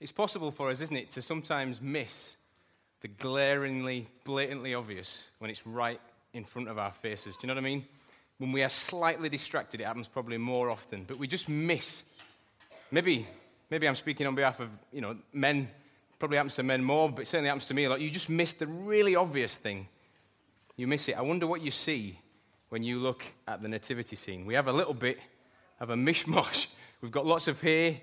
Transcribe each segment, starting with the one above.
It's possible for us, isn't it, to sometimes miss the glaringly, blatantly obvious when it's right in front of our faces. Do you know what I mean? When we are slightly distracted, it happens probably more often, but we just miss. Maybe, maybe I'm speaking on behalf of, you know, men. Probably happens to men more, but it certainly happens to me a lot. You just miss the really obvious thing. You miss it. I wonder what you see when you look at the nativity scene. We have a little bit of a mishmash. We've got lots of hay,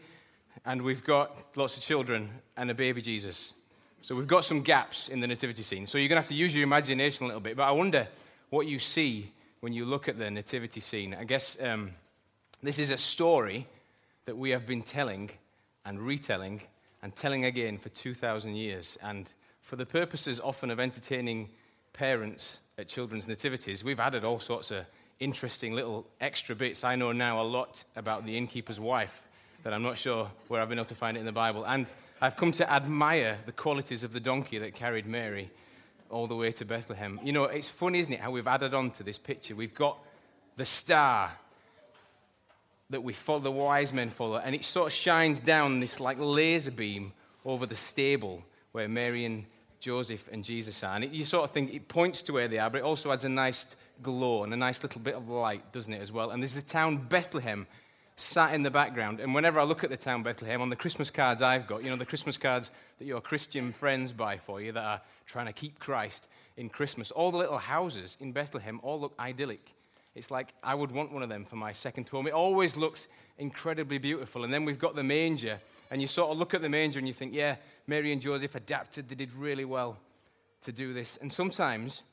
and we've got lots of children, and a baby Jesus. So we've got some gaps in the nativity scene. So you're going to have to use your imagination a little bit. But I wonder what you see when you look at the nativity scene. I guess um, this is a story that we have been telling and retelling and telling again for 2,000 years. And for the purposes often of entertaining parents at children's nativities, we've added all sorts of interesting little extra bits. I know now a lot about the innkeeper's wife that I'm not sure where I've been able to find it in the Bible. And I've come to admire the qualities of the donkey that carried Mary all the way to Bethlehem. You know, it's funny, isn't it, how we've added on to this picture. We've got the star that we follow, the wise men follow, and it sort of shines down this like laser beam over the stable where Mary and Joseph and Jesus are. And it, you sort of think it points to where they are, but it also adds a nice glow and a nice little bit of light, doesn't it, as well? And there's the town Bethlehem sat in the background. And whenever I look at the town Bethlehem on the Christmas cards I've got, you know, the Christmas cards that your Christian friends buy for you that are trying to keep Christ in Christmas, all the little houses in Bethlehem all look idyllic. It's like I would want one of them for my second home. It always looks incredibly beautiful. And then we've got the manger, and you sort of look at the manger and you think, yeah, Mary and Joseph adapted, they did really well to do this. And sometimes,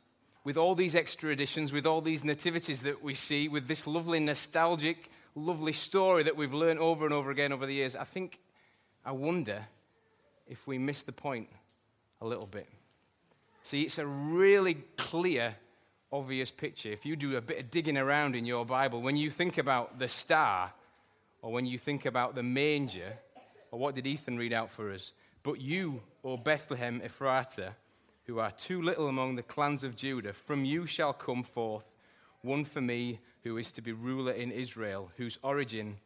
with all these extra additions, with all these nativities that we see, with this lovely nostalgic lovely story that we've learned over and over again over the years, I think, I wonder if we miss the point a little bit. See, it's a really clear, obvious picture. If you do a bit of digging around in your Bible, when you think about the star, or when you think about the manger, or what did Ethan read out for us? But you, O Bethlehem Ephratah, who are too little among the clans of Judah, from you shall come forth one for me who is to be ruler in Israel, whose origin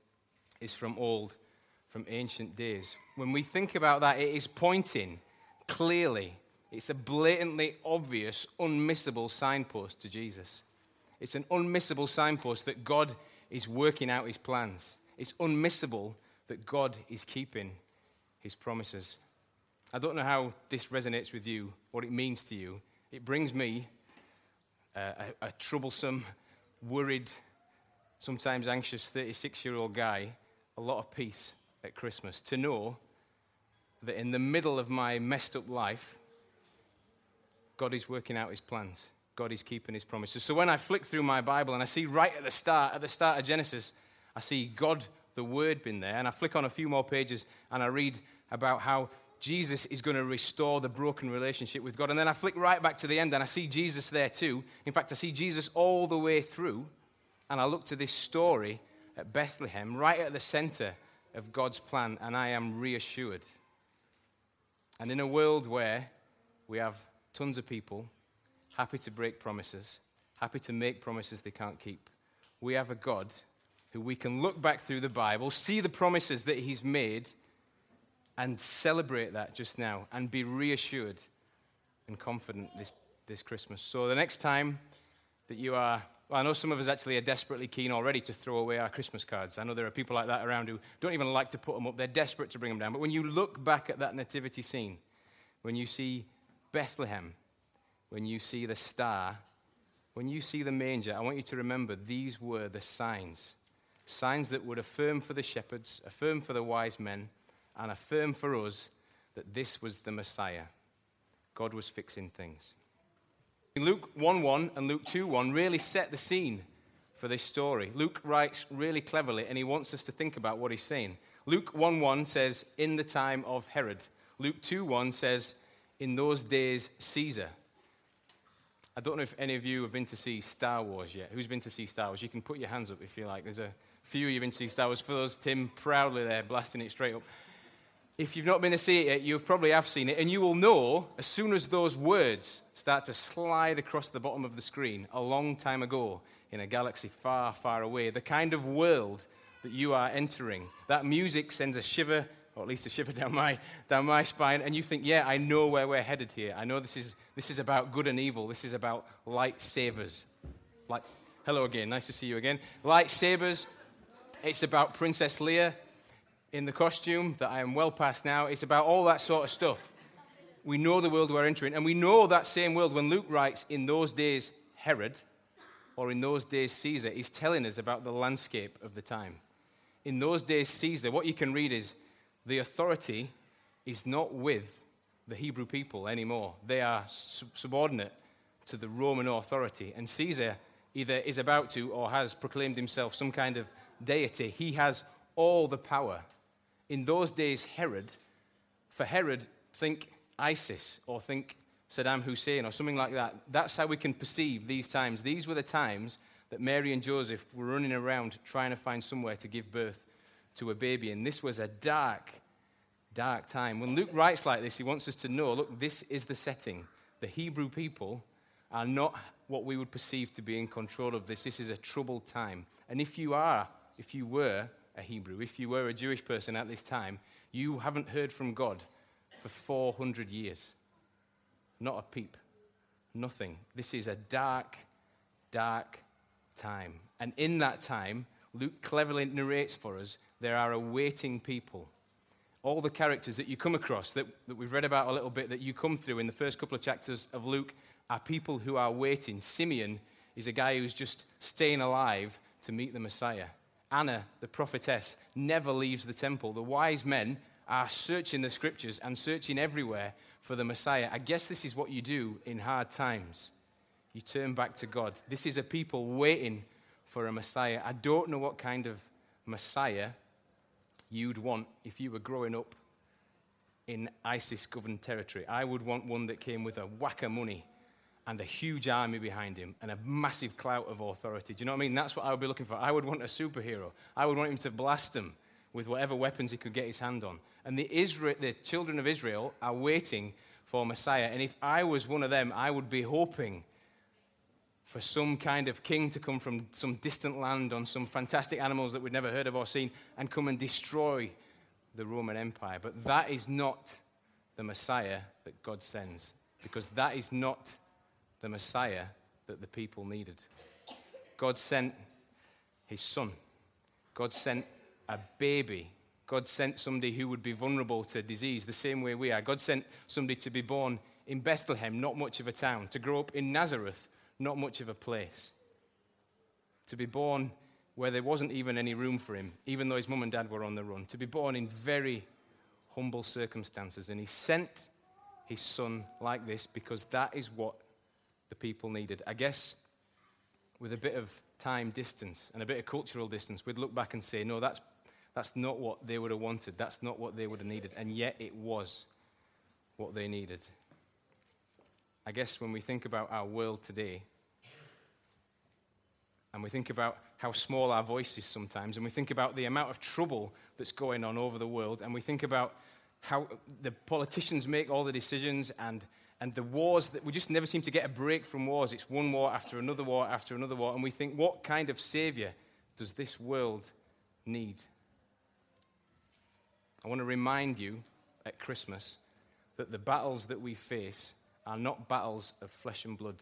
is from old, from ancient days. When we think about that, it is pointing clearly, it's a blatantly obvious, unmissable signpost to Jesus. It's an unmissable signpost that God is working out his plans. It's unmissable that God is keeping his promises. I don't know how this resonates with you, what it means to you. It brings me uh, a, a troublesome, worried, sometimes anxious 36 year old guy a lot of peace at Christmas to know that in the middle of my messed up life, God is working out his plans. God is keeping his promises. So when I flick through my Bible and I see right at the start, at the start of Genesis, I see God, the Word, been there, and I flick on a few more pages and I read about how Jesus is going to restore the broken relationship with God. And then I flick right back to the end and I see Jesus there too. In fact, I see Jesus all the way through. And I look to this story at Bethlehem, right at the center of God's plan, and I am reassured. And in a world where we have tons of people happy to break promises, happy to make promises they can't keep, we have a God who we can look back through the Bible, see the promises that He's made and celebrate that just now and be reassured and confident this, this Christmas. So, the next time that you are, well, I know some of us actually are desperately keen already to throw away our Christmas cards. I know there are people like that around who don't even like to put them up, they're desperate to bring them down. But when you look back at that nativity scene, when you see Bethlehem, when you see the star, when you see the manger, I want you to remember these were the signs. Signs that would affirm for the shepherds, affirm for the wise men, and affirm for us that this was the Messiah. God was fixing things. Luke 1 1 and Luke 2 1 really set the scene for this story. Luke writes really cleverly, and he wants us to think about what he's saying. Luke 1 1 says, In the time of Herod. Luke 2 1 says, In those days, Caesar. I don't know if any of you have been to see Star Wars yet. Who's been to see Star Wars? You can put your hands up if you like. There's a few of you have been to see Star Wars. For those, Tim proudly there, blasting it straight up if you've not been to see it yet, you probably have seen it, and you will know as soon as those words start to slide across the bottom of the screen a long time ago in a galaxy far, far away, the kind of world that you are entering. That music sends a shiver or at least a shiver down my, down my spine, and you think, yeah, I know where we're headed here. I know this is, this is about good and evil. This is about lightsabers. Like, hello again, nice to see you again. Lightsabers. It's about Princess Leia in the costume that I am well past now. It's about all that sort of stuff. We know the world we're entering, and we know that same world when Luke writes, in those days, Herod, or in those days, Caesar, is telling us about the landscape of the time. In those days, Caesar, what you can read is the authority is not with the Hebrew people anymore. They are subordinate to the Roman authority. And Caesar either is about to or has proclaimed himself some kind of deity. He has all the power. In those days, Herod, for Herod, think ISIS or think Saddam Hussein or something like that. That's how we can perceive these times. These were the times that Mary and Joseph were running around trying to find somewhere to give birth to a baby. And this was a dark, dark time. When Luke writes like this, he wants us to know look, this is the setting. The Hebrew people are not what we would perceive to be in control of this. This is a troubled time. And if you are, if you were a Hebrew, if you were a Jewish person at this time, you haven't heard from God for 400 years. Not a peep. Nothing. This is a dark, dark time. And in that time, Luke cleverly narrates for us there are awaiting people. All the characters that you come across, that, that we've read about a little bit, that you come through in the first couple of chapters of Luke, are people who are waiting. Simeon is a guy who's just staying alive to meet the Messiah. Anna, the prophetess, never leaves the temple. The wise men are searching the scriptures and searching everywhere for the Messiah. I guess this is what you do in hard times. You turn back to God. This is a people waiting for a Messiah. I don't know what kind of Messiah you'd want if you were growing up in ISIS governed territory. I would want one that came with a whack of money and a huge army behind him and a massive clout of authority. Do you know what I mean? That's what I would be looking for. I would want a superhero. I would want him to blast them with whatever weapons he could get his hand on. And the, Israel, the children of Israel are waiting for Messiah. And if I was one of them, I would be hoping for some kind of king to come from some distant land on some fantastic animals that we'd never heard of or seen and come and destroy the Roman Empire. But that is not the Messiah that God sends, because that is not the Messiah that the people needed. God sent his son, God sent a baby. God sent somebody who would be vulnerable to disease the same way we are. God sent somebody to be born in Bethlehem, not much of a town, to grow up in Nazareth, not much of a place. To be born where there wasn't even any room for him, even though his mum and dad were on the run. To be born in very humble circumstances. And he sent his son like this because that is what the people needed. I guess with a bit of time distance and a bit of cultural distance, we'd look back and say, no, that's, that's not what they would have wanted. That's not what they would have needed. And yet it was what they needed. I guess when we think about our world today, and we think about how small our voice is sometimes, and we think about the amount of trouble that's going on over the world, and we think about how the politicians make all the decisions and, and the wars that we just never seem to get a break from wars. It's one war after another war after another war, and we think, what kind of savior does this world need? I want to remind you at Christmas that the battles that we face are not battles of flesh and blood.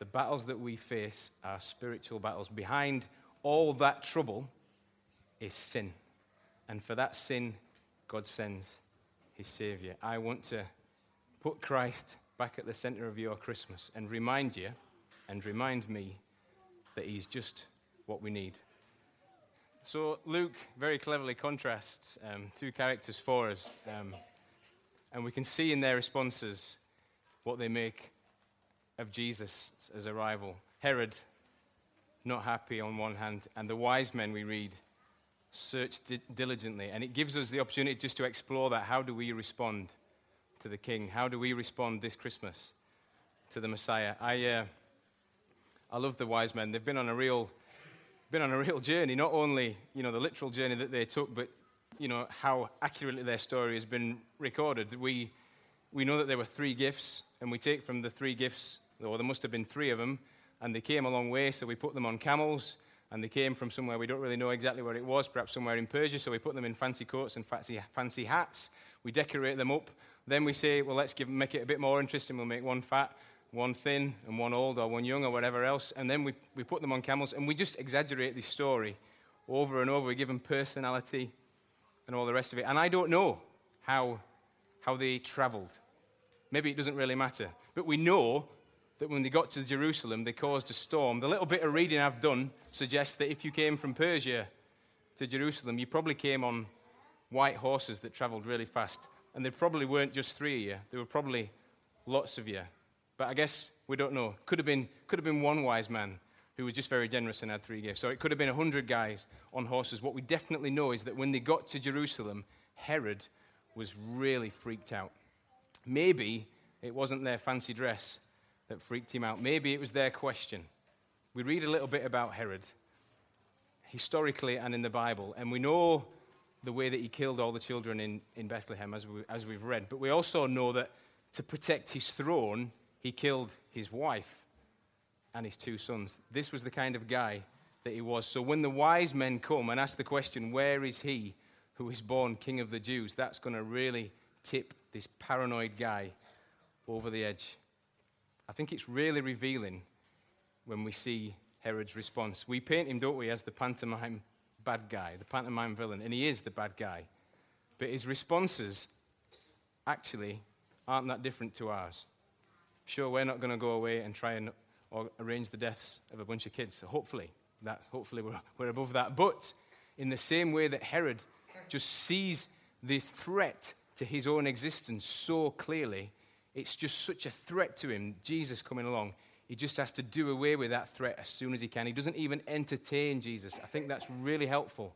The battles that we face are spiritual battles. Behind all that trouble is sin. And for that sin, God sends his Savior. I want to put Christ back at the center of your Christmas and remind you and remind me that he's just what we need. So, Luke very cleverly contrasts um, two characters for us, um, and we can see in their responses what they make of Jesus as a rival. Herod, not happy on one hand, and the wise men we read search di- diligently. And it gives us the opportunity just to explore that. How do we respond to the King? How do we respond this Christmas to the Messiah? I, uh, I love the wise men. They've been on a real, been on a real journey. Not only you know the literal journey that they took, but you know how accurately their story has been recorded. We we know that there were three gifts, and we take from the three gifts, or there must have been three of them, and they came a long way, so we put them on camels, and they came from somewhere we don't really know exactly where it was, perhaps somewhere in Persia. So we put them in fancy coats and fancy, fancy hats. We decorate them up. Then we say, well, let's give, make it a bit more interesting. We'll make one fat, one thin, and one old, or one young, or whatever else. And then we, we put them on camels, and we just exaggerate this story over and over. We give them personality and all the rest of it. And I don't know how, how they traveled. Maybe it doesn't really matter. But we know that when they got to Jerusalem, they caused a storm. The little bit of reading I've done suggests that if you came from Persia to Jerusalem, you probably came on white horses that traveled really fast. And there probably weren't just three of you, there were probably lots of you. But I guess we don't know. Could have been, could have been one wise man who was just very generous and had three gifts. So it could have been a hundred guys on horses. What we definitely know is that when they got to Jerusalem, Herod was really freaked out. Maybe it wasn't their fancy dress that freaked him out. Maybe it was their question. We read a little bit about Herod historically and in the Bible, and we know the way that he killed all the children in, in Bethlehem, as, we, as we've read. But we also know that to protect his throne, he killed his wife and his two sons. This was the kind of guy that he was. So when the wise men come and ask the question, Where is he who is born king of the Jews? that's going to really tip this paranoid guy over the edge. I think it's really revealing when we see Herod's response. We paint him, don't we, as the pantomime bad guy, the pantomime villain, and he is the bad guy. But his responses actually aren't that different to ours. Sure, we're not going to go away and try and arrange the deaths of a bunch of kids. So hopefully, that, hopefully we're, we're above that. But in the same way that Herod just sees the threat to his own existence so clearly, it's just such a threat to him, Jesus coming along. He just has to do away with that threat as soon as he can. He doesn't even entertain Jesus. I think that's really helpful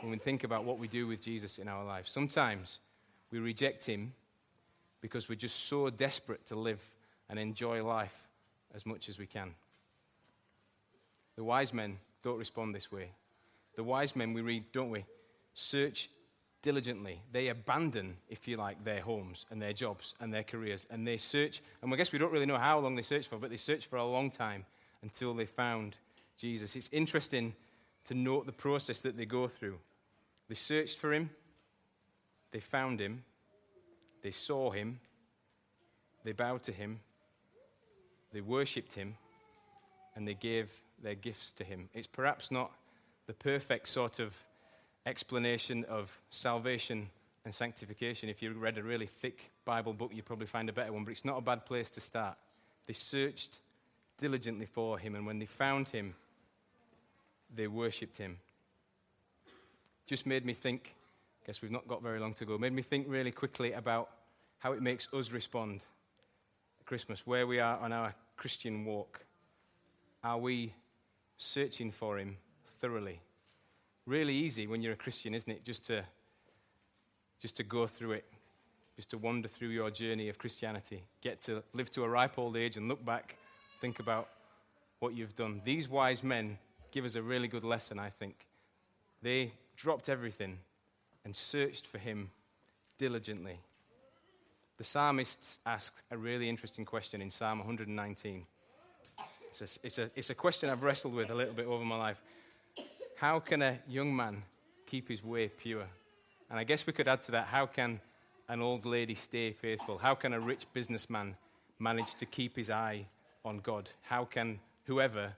when we think about what we do with Jesus in our life. Sometimes we reject him because we're just so desperate to live and enjoy life as much as we can. The wise men don't respond this way. The wise men, we read, don't we? Search diligently. They abandon, if you like, their homes and their jobs and their careers, and they search. And I guess we don't really know how long they search for, but they search for a long time until they found Jesus. It's interesting to note the process that they go through. They searched for him, they found him, they saw him, they bowed to him, they worshipped him and they gave their gifts to him. It's perhaps not the perfect sort of explanation of salvation and sanctification. If you read a really thick Bible book, you'd probably find a better one, but it's not a bad place to start. They searched diligently for him, and when they found him, they worshipped him. Just made me think, I guess we've not got very long to go, made me think really quickly about how it makes us respond at Christmas, where we are on our Christian walk? Are we searching for Him thoroughly? Really easy when you're a Christian, isn't it? Just to, just to go through it, just to wander through your journey of Christianity, get to live to a ripe old age and look back, think about what you've done. These wise men give us a really good lesson, I think. They dropped everything and searched for Him diligently. The psalmist asks a really interesting question in Psalm 119. It's a, it's, a, it's a question I've wrestled with a little bit over my life. How can a young man keep his way pure? And I guess we could add to that how can an old lady stay faithful? How can a rich businessman manage to keep his eye on God? How can whoever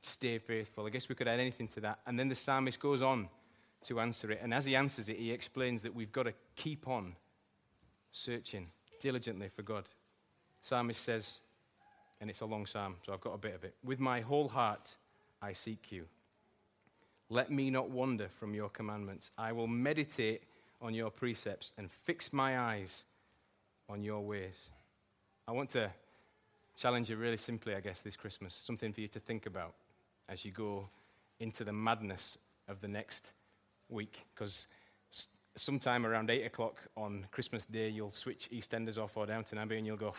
stay faithful? I guess we could add anything to that. And then the psalmist goes on to answer it. And as he answers it, he explains that we've got to keep on searching diligently for God. Psalmist says, and it's a long psalm, so I've got a bit of it. With my whole heart I seek you. Let me not wander from your commandments. I will meditate on your precepts and fix my eyes on your ways. I want to challenge you really simply, I guess, this Christmas. Something for you to think about as you go into the madness of the next week. Because sometime around 8 o'clock on Christmas Day, you'll switch EastEnders off or Downton Abbey and you'll go,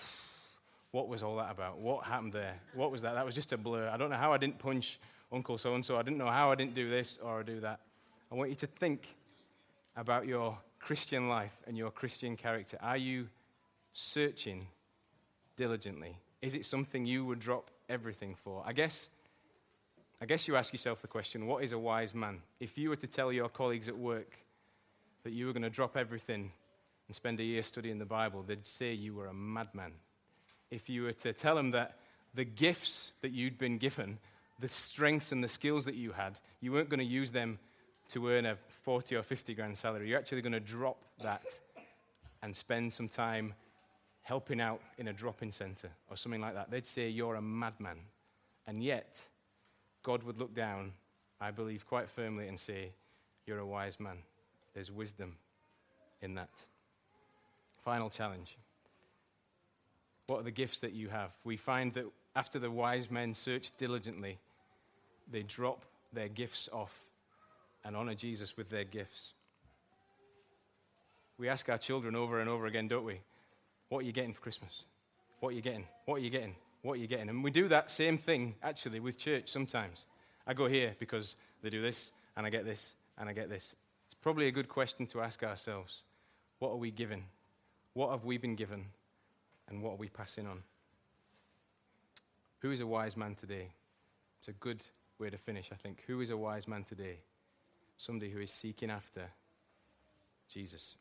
what was all that about? What happened there? What was that? That was just a blur. I don't know how I didn't punch Uncle so and so. I didn't know how I didn't do this or I do that. I want you to think about your Christian life and your Christian character. Are you searching diligently? Is it something you would drop everything for? I guess I guess you ask yourself the question what is a wise man? If you were to tell your colleagues at work that you were going to drop everything and spend a year studying the Bible, they'd say you were a madman. If you were to tell them that the gifts that you'd been given, the strengths and the skills that you had, you weren't going to use them to earn a 40 or 50 grand salary. You're actually going to drop that and spend some time helping out in a drop in center or something like that. They'd say you're a madman. And yet, God would look down, I believe quite firmly, and say, You're a wise man. There's wisdom in that. Final challenge. What are the gifts that you have? We find that after the wise men searched diligently, they drop their gifts off and honor Jesus with their gifts. We ask our children over and over again, don't we? What are you getting for Christmas? What are you getting? What are you getting? What are you getting? And we do that same thing, actually, with church sometimes. I go here because they do this, and I get this, and I get this. It's probably a good question to ask ourselves what are we given? What have we been given? And what are we passing on? Who is a wise man today? It's a good way to finish, I think. Who is a wise man today? Somebody who is seeking after Jesus.